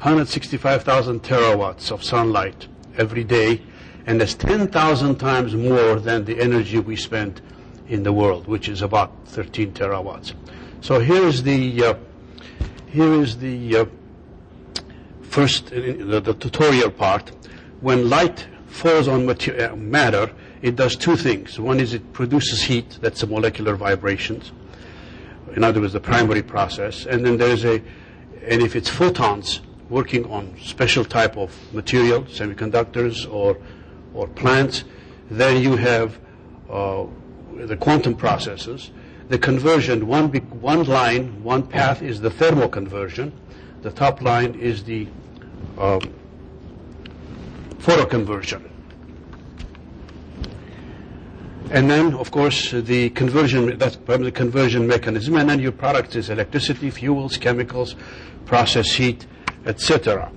165,000 terawatts of sunlight every day, and that's 10,000 times more than the energy we spend in the world, which is about 13 terawatts. So here is the uh, here is the uh, first uh, the, the, tutorial part. When light falls on mater- uh, matter, it does two things. One is it produces heat, that's the molecular vibrations. In other words, the primary process. And then there's a, and if it's photons working on special type of material, semiconductors or, or plants, then you have uh, the quantum processes. The conversion, one, one line, one path is the thermal conversion. The top line is the um, photoconversion. And then, of course, the conversion, that's the conversion mechanism. And then your product is electricity, fuels, chemicals, process heat, etc.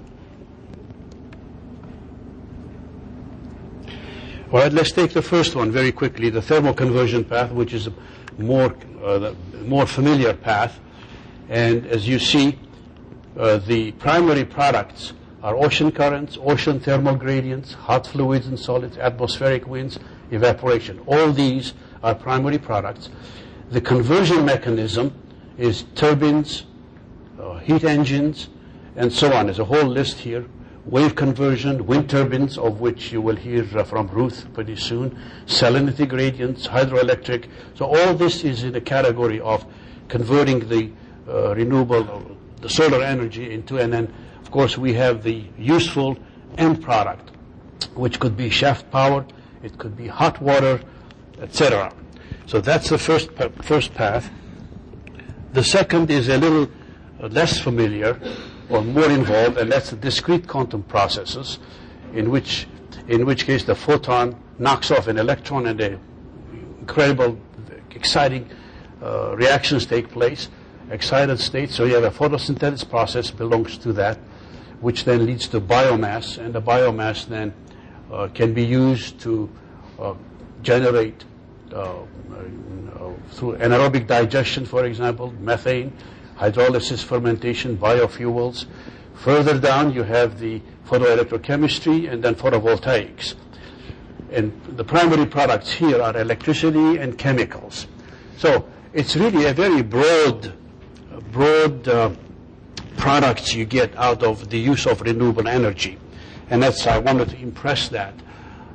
All right, let's take the first one very quickly, the thermal conversion path, which is a more, uh, more familiar path. And as you see, uh, the primary products are ocean currents, ocean thermal gradients, hot fluids and solids, atmospheric winds, evaporation. All these are primary products. The conversion mechanism is turbines, uh, heat engines, and so on. There's a whole list here. Wave conversion, wind turbines, of which you will hear uh, from Ruth pretty soon, salinity gradients, hydroelectric. So all this is in the category of converting the uh, renewable, the solar energy into, and then, of course, we have the useful end product, which could be shaft power, it could be hot water, etc. So that's the first, first path. The second is a little less familiar or more involved, and that's the discrete quantum processes, in which, in which case the photon knocks off an electron and incredible, exciting uh, reactions take place, excited state. So you have a photosynthesis process belongs to that, which then leads to biomass, and the biomass then uh, can be used to uh, generate uh, through anaerobic digestion, for example, methane, hydrolysis, fermentation, biofuels. Further down, you have the photoelectrochemistry and then photovoltaics. And the primary products here are electricity and chemicals. So it's really a very broad, broad uh, products you get out of the use of renewable energy. And that's, I wanted to impress that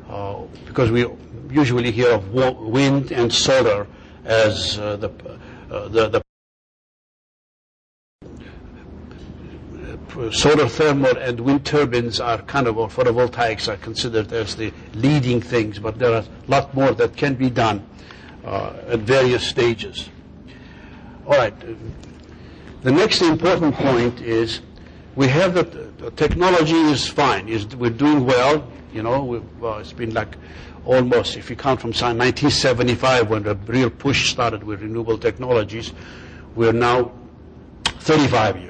uh, because we usually hear of wind and solar as uh, the, uh, the, the solar thermal and wind turbines are kind of, or photovoltaics are considered as the leading things, but there are a lot more that can be done uh, at various stages. All right. The next important point is we have the, the technology is fine. Is we're doing well. You know, uh, it's been like almost, if you count from 1975 when the real push started with renewable technologies, we're now 35 years.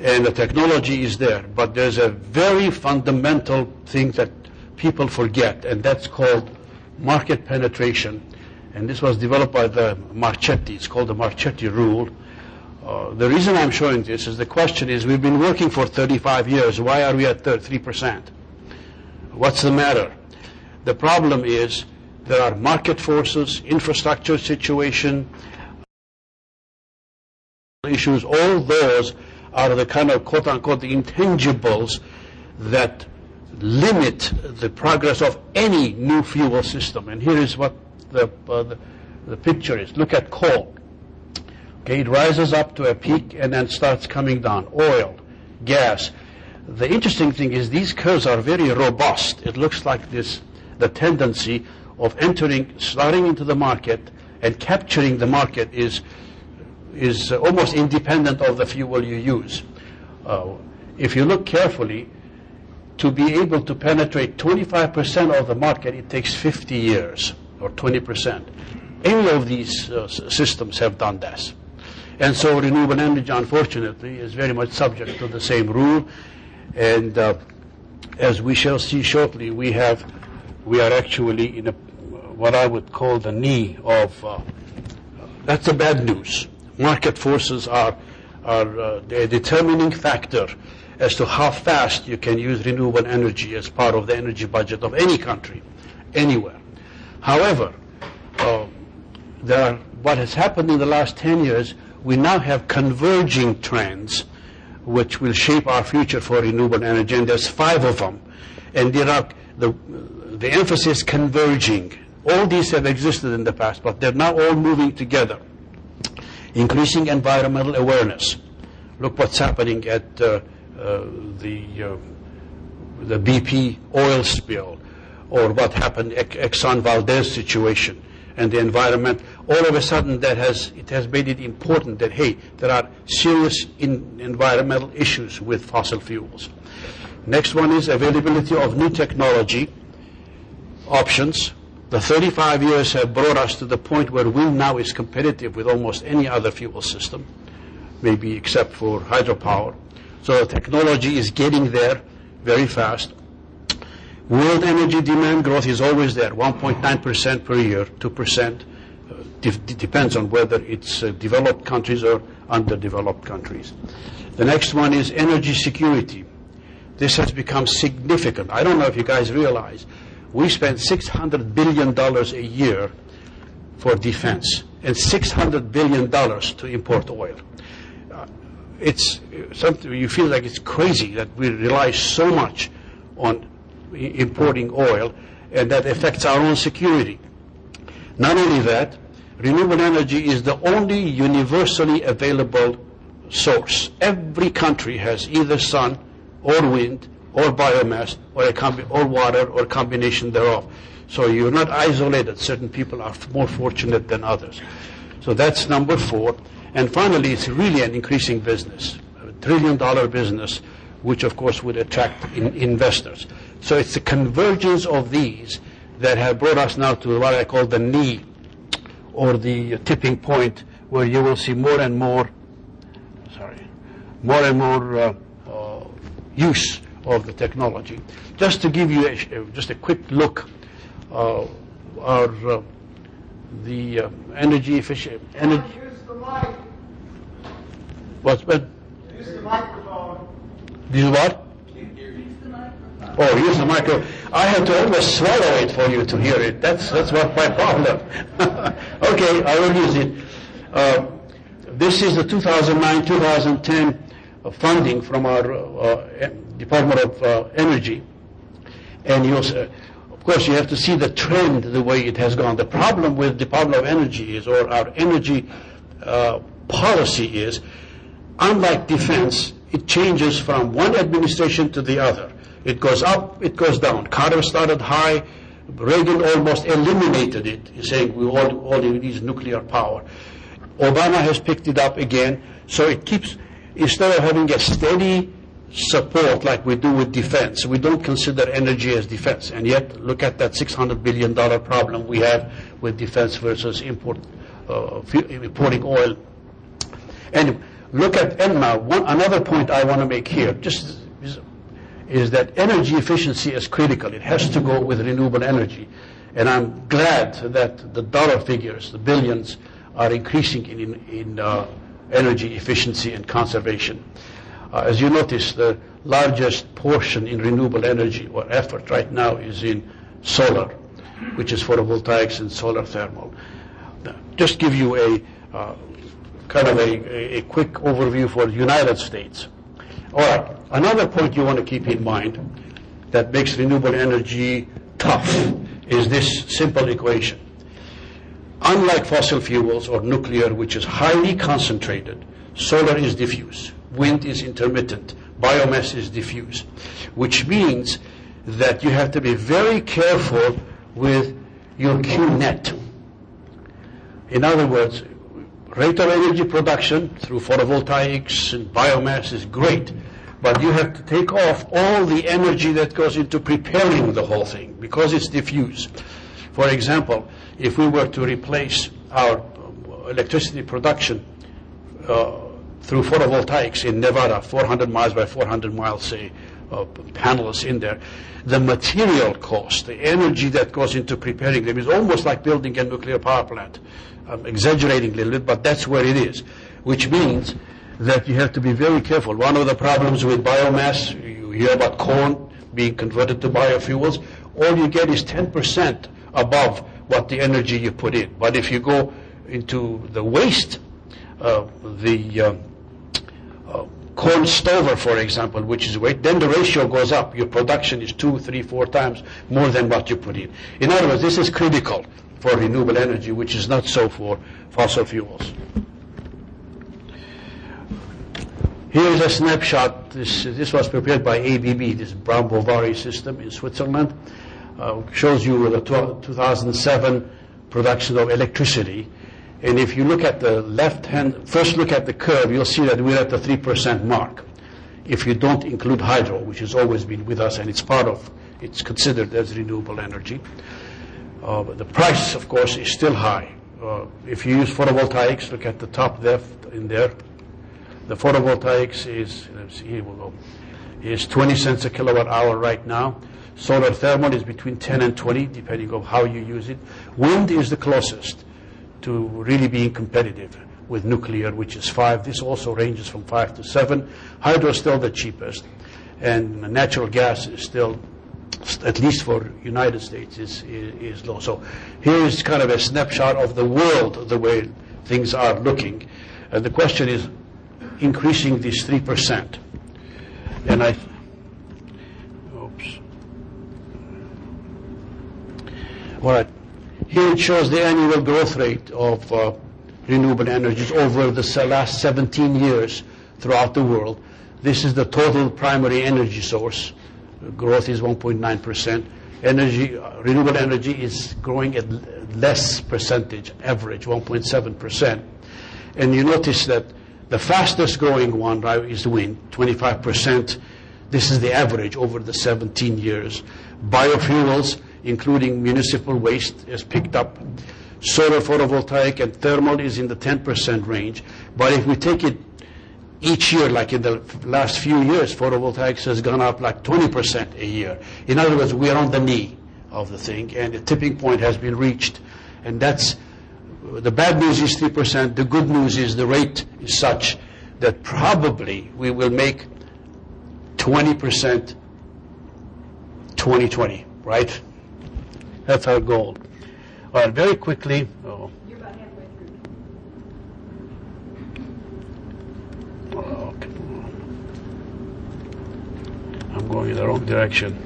And the technology is there. But there's a very fundamental thing that people forget, and that's called market penetration. And this was developed by the Marchetti. It's called the Marchetti rule. Uh, the reason I'm showing this is the question is we've been working for 35 years. Why are we at 3%? What's the matter? The problem is there are market forces, infrastructure situation, issues. All those are the kind of quote unquote intangibles that limit the progress of any new fuel system. And here is what the, uh, the, the picture is. Look at coal. Okay, it rises up to a peak and then starts coming down. Oil, gas. The interesting thing is these curves are very robust. It looks like this, the tendency of entering, starting into the market and capturing the market is, is almost independent of the fuel you use. Uh, if you look carefully, to be able to penetrate 25% of the market, it takes 50 years or 20%. Any of these uh, systems have done this. And so renewable energy, unfortunately, is very much subject to the same rule. And uh, as we shall see shortly, we have, we are actually in a, what I would call the knee of, uh, that's the bad news. Market forces are, are uh, a determining factor as to how fast you can use renewable energy as part of the energy budget of any country, anywhere. However, uh, there are, what has happened in the last 10 years, we now have converging trends which will shape our future for renewable energy, and there's five of them. And there are the, the emphasis converging. All these have existed in the past, but they're now all moving together. Increasing environmental awareness. Look what's happening at uh, uh, the uh, the BP oil spill, or what happened Exxon Valdez situation and the environment. All of a sudden, that has it has made it important that hey, there are serious in environmental issues with fossil fuels. Next one is availability of new technology options. The 35 years have brought us to the point where wind now is competitive with almost any other fuel system, maybe except for hydropower. So the technology is getting there very fast. World energy demand growth is always there, 1.9% per year, 2%. Uh, de- depends on whether it's uh, developed countries or underdeveloped countries. The next one is energy security. This has become significant. I don't know if you guys realize we spend $600 billion a year for defense and $600 billion to import oil. Uh, it's something you feel like it's crazy that we rely so much on importing oil and that affects our own security. Not only that, renewable energy is the only universally available source. Every country has either sun or wind or biomass or, a combi- or water or combination thereof. So you're not isolated. Certain people are more fortunate than others. So that's number four. And finally, it's really an increasing business, a trillion dollar business, which of course would attract in- investors. So it's the convergence of these that have brought us now to what I call the knee or the tipping point where you will see more and more, sorry, more and more uh, uh, use of the technology. Just to give you a, just a quick look, uh, our uh, the uh, energy efficient energy. Use the mic. What's but? Use the microphone. Use what? Oh, use the microphone. I have to almost swallow it for you to hear it. That's that's what my problem. okay, I will use it. Uh, this is the 2009-2010 funding from our uh, Department of uh, Energy, and you of course, you have to see the trend the way it has gone. The problem with Department of Energy is, or our energy uh, policy is, unlike defense, it changes from one administration to the other. It goes up, it goes down. Carter started high. Reagan almost eliminated it, saying we all, all need nuclear power. Obama has picked it up again. So it keeps, instead of having a steady support like we do with defense, we don't consider energy as defense. And yet, look at that $600 billion problem we have with defense versus import, uh, importing oil. And look at ENMA. One, another point I want to make here, just is that energy efficiency is critical. It has to go with renewable energy. And I'm glad that the dollar figures, the billions, are increasing in, in uh, energy efficiency and conservation. Uh, as you notice, the largest portion in renewable energy or effort right now is in solar, which is photovoltaics and solar thermal. Just give you a uh, kind of a, a quick overview for the United States. All right. Another point you want to keep in mind that makes renewable energy tough is this simple equation. Unlike fossil fuels or nuclear, which is highly concentrated, solar is diffuse, wind is intermittent, biomass is diffuse, which means that you have to be very careful with your Q net. In other words, rate of energy production through photovoltaics and biomass is great, but you have to take off all the energy that goes into preparing the whole thing because it's diffuse. For example, if we were to replace our electricity production uh, through photovoltaics in Nevada, 400 miles by 400 miles, say, uh, panels in there, the material cost, the energy that goes into preparing them is almost like building a nuclear power plant. I'm exaggerating a little bit, but that's where it is, which means that you have to be very careful. One of the problems with biomass, you hear about corn being converted to biofuels, all you get is 10% above what the energy you put in. But if you go into the waste, uh, the uh, corn stover, for example, which is weight, then the ratio goes up. Your production is two, three, four times more than what you put in. In other words, this is critical for renewable energy, which is not so for fossil fuels. Here is a snapshot. This, this was prepared by ABB, this Brown Boveri system in Switzerland. Uh, shows you the 2007 production of electricity. And if you look at the left hand, first look at the curve, you'll see that we're at the 3% mark. If you don't include hydro, which has always been with us and it's part of, it's considered as renewable energy. Uh, the price, of course, is still high. Uh, if you use photovoltaics, look at the top left in there. The photovoltaics is, let's see, here we go, is 20 cents a kilowatt hour right now. Solar thermal is between 10 and 20, depending on how you use it. Wind is the closest to really being competitive with nuclear, which is 5. This also ranges from 5 to 7. Hydro is still the cheapest. And natural gas is still at least for United States, is, is, is low. So here is kind of a snapshot of the world, the way things are looking. And the question is increasing this 3%. And I, oops. All right. Here it shows the annual growth rate of uh, renewable energies over the last 17 years throughout the world. This is the total primary energy source growth is 1.9%. Energy, uh, renewable energy is growing at less percentage, average 1.7%. And you notice that the fastest growing one right, is wind, 25%. This is the average over the 17 years. Biofuels, including municipal waste, is picked up. Solar photovoltaic and thermal is in the 10% range. But if we take it each year, like in the last few years, photovoltaics has gone up like 20% a year. In other words, we are on the knee of the thing, and the tipping point has been reached. And that's the bad news is 3%. The good news is the rate is such that probably we will make 20% 2020, right? That's our goal. All right, very quickly. Oh. I'm going in the wrong direction.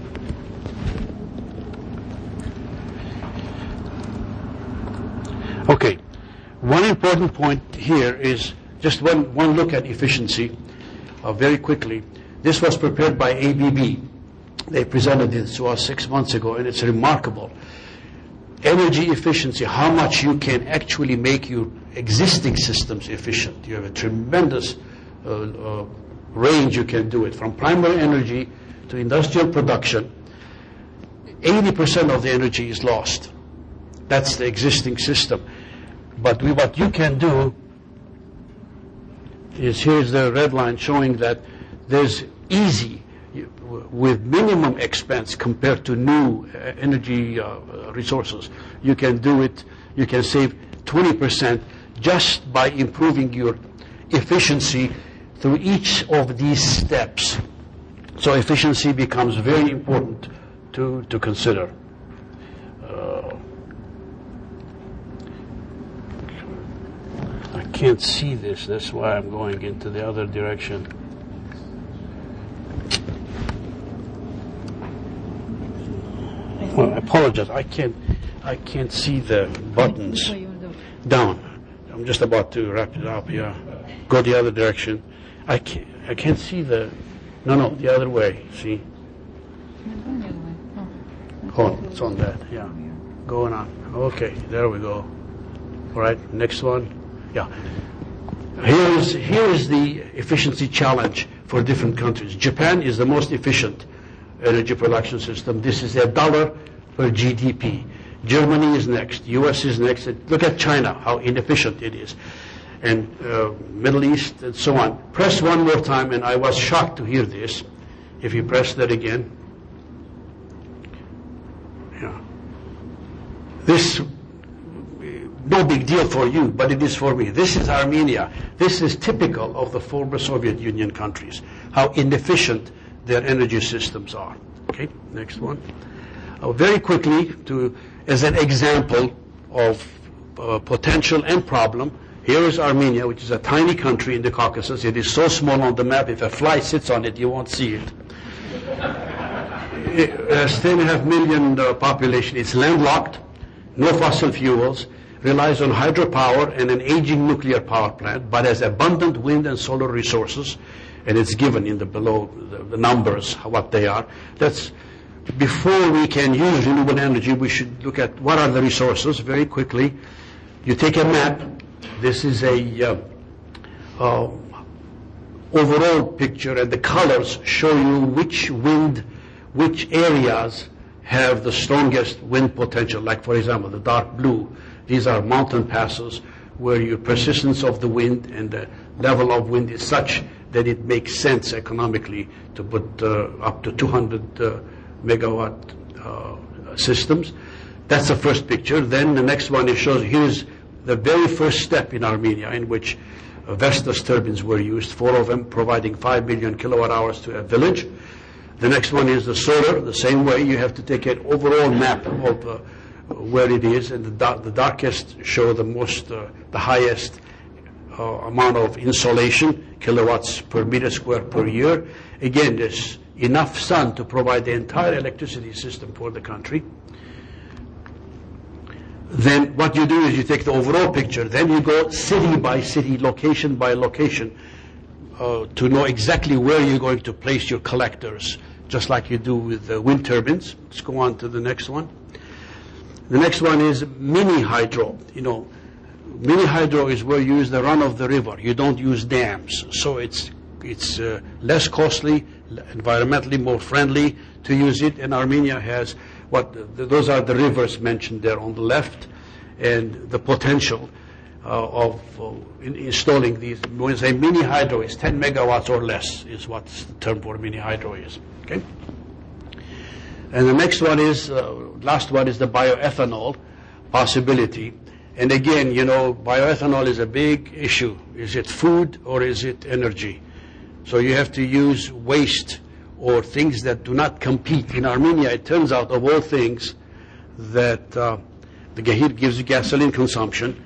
Okay, one important point here is just one, one look at efficiency uh, very quickly. This was prepared by ABB. They presented this to us six months ago, and it's remarkable. Energy efficiency, how much you can actually make your existing systems efficient. You have a tremendous uh, uh, range you can do it, from primary energy to industrial production. 80% of the energy is lost. That's the existing system. But we, what you can do is here's the red line showing that there's easy with minimum expense compared to new uh, energy uh, resources. You can do it, you can save 20% just by improving your efficiency through each of these steps. So efficiency becomes very important to, to consider. Uh, I can't see this, that's why I'm going into the other direction. Well, I apologize. I can't. I can't see the buttons. Down. I'm just about to wrap it up. Yeah. Go the other direction. I can't, I can't see the, no, no, the other way, see? Oh, it's on that, yeah. Going on. Okay, there we go. All right, next one. Yeah. Here is, here is the efficiency challenge for different countries. Japan is the most efficient energy production system. This is a dollar per GDP. Germany is next. US is next. Look at China, how inefficient it is and uh, Middle East and so on. Press one more time, and I was shocked to hear this. If you press that again. Yeah. This no big deal for you, but it is for me. This is Armenia. This is typical of the former Soviet Union countries, how inefficient their energy systems are. Okay, next one. Uh, very quickly, to as an example of uh, potential and problem, here is Armenia, which is a tiny country in the Caucasus. It is so small on the map, if a fly sits on it, you won't see it. it has 10.5 million uh, population. It's landlocked, no fossil fuels, relies on hydropower and an aging nuclear power plant, but has abundant wind and solar resources, and it's given in the below the, numbers what they are. That's before we can use renewable energy, we should look at what are the resources very quickly. You take a map. This is a uh, uh, overall picture, and the colors show you which wind, which areas have the strongest wind potential. Like, for example, the dark blue. These are mountain passes where your persistence of the wind and the level of wind is such that it makes sense economically to put uh, up to 200 uh, megawatt uh, systems. That's the first picture. Then the next one it shows here's the very first step in Armenia in which Vestas turbines were used, four of them providing 5 million kilowatt hours to a village. The next one is the solar. The same way, you have to take an overall map of uh, where it is, and the, dar- the darkest show the most, uh, the highest amount of insolation, kilowatts per meter square per year. Again, there's enough sun to provide the entire electricity system for the country. Then what you do is you take the overall picture, then you go city by city, location by location, uh, to know exactly where you're going to place your collectors, just like you do with the wind turbines. Let's go on to the next one. The next one is mini hydro. You know, mini hydro is where you use the run of the river. You don't use dams, so it's it's uh, less costly, environmentally more friendly to use it. And Armenia has what those are the rivers mentioned there on the left, and the potential uh, of uh, in installing these. When say mini hydro is 10 megawatts or less is what the term for mini hydro is. Okay. And the next one is, uh, last one is the bioethanol possibility. And again, you know, bioethanol is a big issue. Is it food or is it energy? So you have to use waste or things that do not compete. In Armenia, it turns out, of all things, that uh, the Gahir gives you gasoline consumption,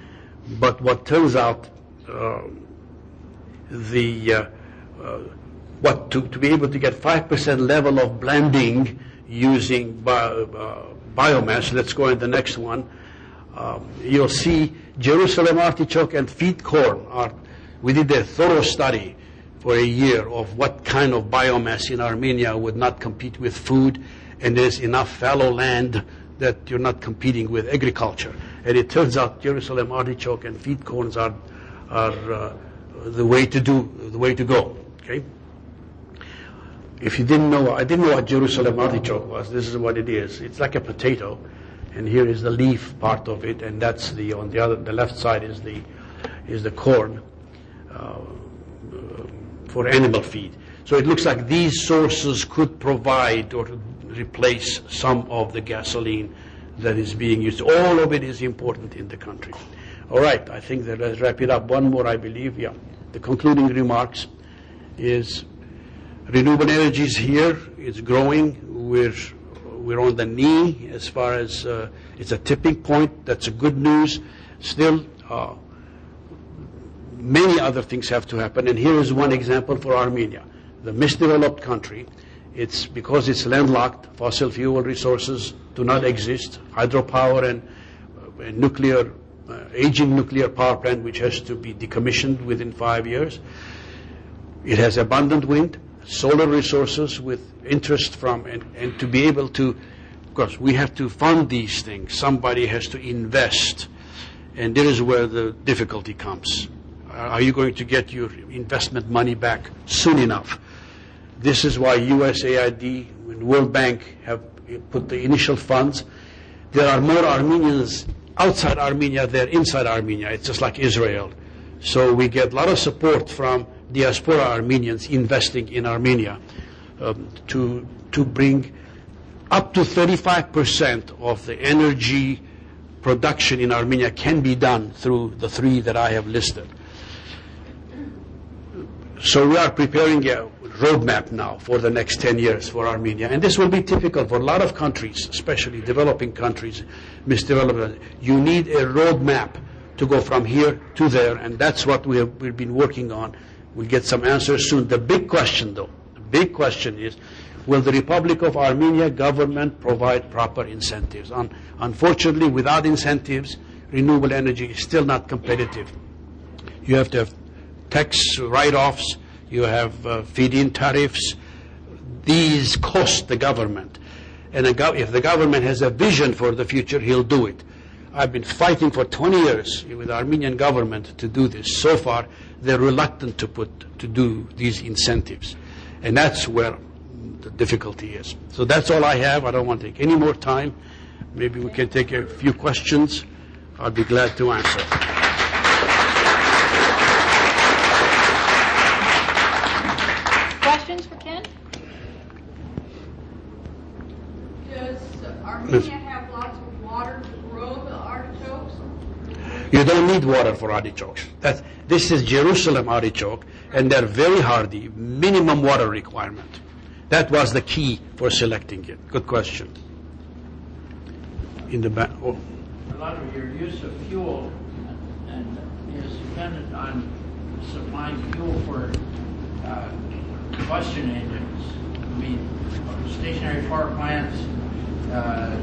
but what turns out, uh, the uh, uh what to, to be able to get 5% level of blending using bio, uh, biomass, let's go in the next one, um, you'll see Jerusalem artichoke and feed corn are, we did a thorough study for a year of what kind of biomass in Armenia would not compete with food, and there's enough fallow land that you're not competing with agriculture. And it turns out Jerusalem artichoke and feed corns are, are uh, the way to do, the way to go. Okay. If you didn't know, I didn't know what Jerusalem artichoke was. This is what it is. It's like a potato, and here is the leaf part of it, and that's the on the other, the left side is the is the corn. Uh, for animal feed. So it looks like these sources could provide or replace some of the gasoline that is being used. All of it is important in the country. All right, I think that let's wrap it up. One more, I believe. Yeah. The concluding remarks is renewable energy is here. It's growing. We're we're on the knee as far as uh, it's a tipping point. That's good news. Still, uh, many other things have to happen, and here is one example for Armenia, the misdeveloped country. It's because it's landlocked, fossil fuel resources do not exist, hydropower and, uh, and nuclear, uh, aging nuclear power plant which has to be decommissioned within five years. It has abundant wind, solar resources with interest from, and, and to be able to, of course, we have to fund these things. Somebody has to invest. And this is where the difficulty comes. Are you going to get your investment money back soon enough? This is why USAID and World Bank have put the initial funds. There are more Armenians outside Armenia than inside Armenia. It's just like Israel. So we get a lot of support from diaspora Armenians investing in Armenia um, to, to bring up to 35% of the energy production in Armenia can be done through the three that I have listed. So we are preparing a roadmap now for the next 10 years for Armenia. And this will be typical for a lot of countries, especially developing countries, misdeveloped. You need a roadmap to go from here to there, and that's what we have, we've been working on. We'll get some answers soon. The big question, though, the big question is, will the Republic of Armenia government provide proper incentives? Un- unfortunately, without incentives, renewable energy is still not competitive. You have to have tax write-offs, you have uh, feed-in tariffs. These cost the government. And if the government has a vision for the future, he'll do it. I've been fighting for 20 years with the Armenian government to do this. So far, they're reluctant to put to do these incentives, and that's where the difficulty is. So that's all I have. I don't want to take any more time. Maybe we can take a few questions. I'll be glad to answer. Questions for Ken? Does Armenia have lots of water to grow the artichokes? You don't need water for artichokes. That's, this is Jerusalem artichoke, and they're very hardy, minimum water requirement. That was the key for selecting it. Good question. In the back, oh, A lot of your use of fuel and is dependent on supplying fuel for uh, combustion engines. I mean, stationary power plants, uh,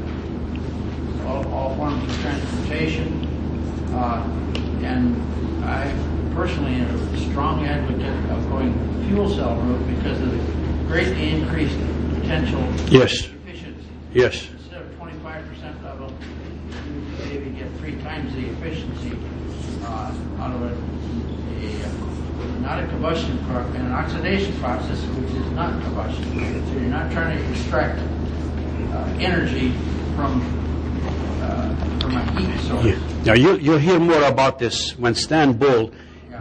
all, all forms of transportation. Uh, and I personally am a strong advocate of going fuel cell route because of the greatly increased potential yes, efficiency yes. instead of twenty-five percent level, you maybe get three times the efficiency uh, out of a, a, not a combustion, pro- an oxidation process, which is not combustion. So you're not trying to extract uh, energy from from a heat source. Yeah. Now you, you'll hear more about this when Stan Bull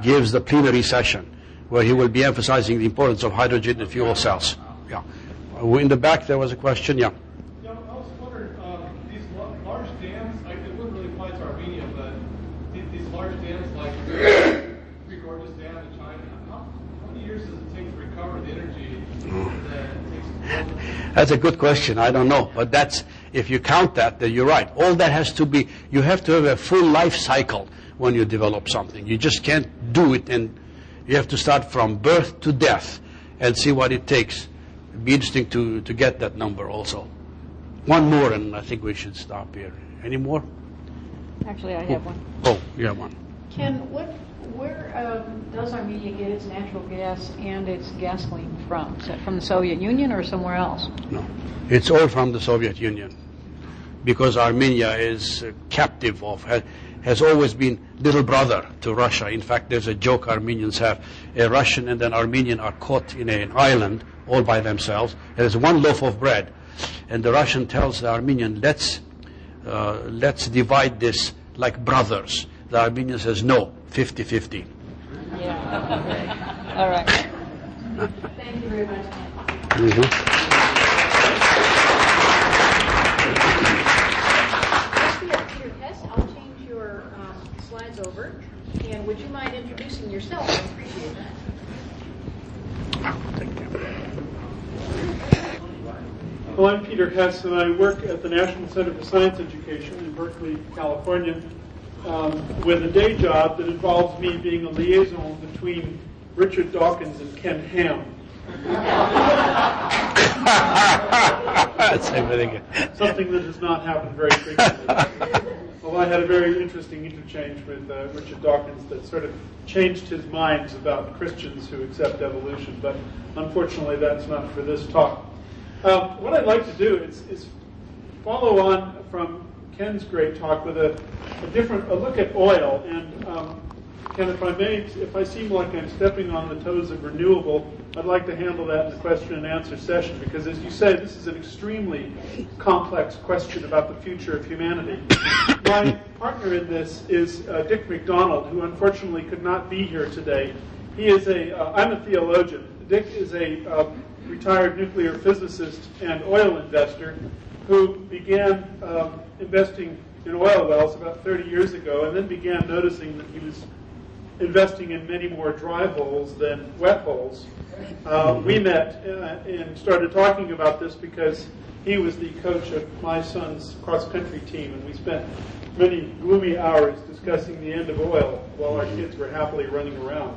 gives the plenary session, where he will be emphasizing the importance of hydrogen and fuel cells. Yeah. Uh, In the back there was a question. Yeah. Yeah, I was wondering, these large dams, like, it wouldn't really apply to Armenia, but these, these large dams like Three Gorges Dam in China, how, how many years does it take to recover the energy that takes to build them? That's a good question. I don't know, but that's if you count that, then you're right. All that has to be. You have to have a full life cycle when you develop something. You just can't do it, and you have to start from birth to death and see what it takes. It'd be interesting to to get that number also. One more, and I think we should stop here. Any more? Actually, I have one. Oh, you have one. Ken, what, where um, does Armenia get its natural gas and its gasoline from? Is that from the Soviet Union or somewhere else? No, it's all from the Soviet Union, because Armenia is uh, captive of has, has always been little brother to Russia. In fact, there's a joke Armenians have: a Russian and an Armenian are caught in an island all by themselves. There's one loaf of bread, and the Russian tells the Armenian, "Let's uh, let's divide this like brothers." The Armenian says, "No, 50-50. Yeah. All right. Thank you very much. Mhm. Peter Peter Hess, I'll change your um, slides over. And would you mind introducing yourself? I appreciate that. Thank you. Well, I'm Peter Hess, and I work at the National Center for Science Education in Berkeley, California, um, with a day job that involves me being a liaison between Richard Dawkins and Ken Ham. That's everything. something that does not happen very frequently. well, I had a very interesting interchange with uh, Richard Dawkins that sort of changed his minds about Christians who accept evolution, but unfortunately that's not for this talk. Um, what I'd like to do is, is follow on from Ken's great talk with a, a different a look at oil. And um, Ken, if I may, if I seem like I'm stepping on the toes of renewable, I'd like to handle that in the question and answer session because, as you say, this is an extremely complex question about the future of humanity. My partner in this is uh, Dick McDonald, who unfortunately could not be here today. He is a, uh, I'm a theologian. Dick is a uh, retired nuclear physicist and oil investor who began um, investing in oil wells about 30 years ago, and then began noticing that he was investing in many more dry holes than wet holes. Uh, we met uh, and started talking about this because he was the coach of my son's cross country team, and we spent many gloomy hours discussing the end of oil while our kids were happily running around.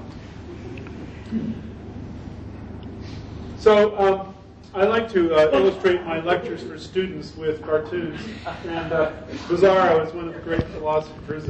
So um, I like to uh, illustrate my lectures for students with cartoons, and uh, Bizarro is one of the great philosophers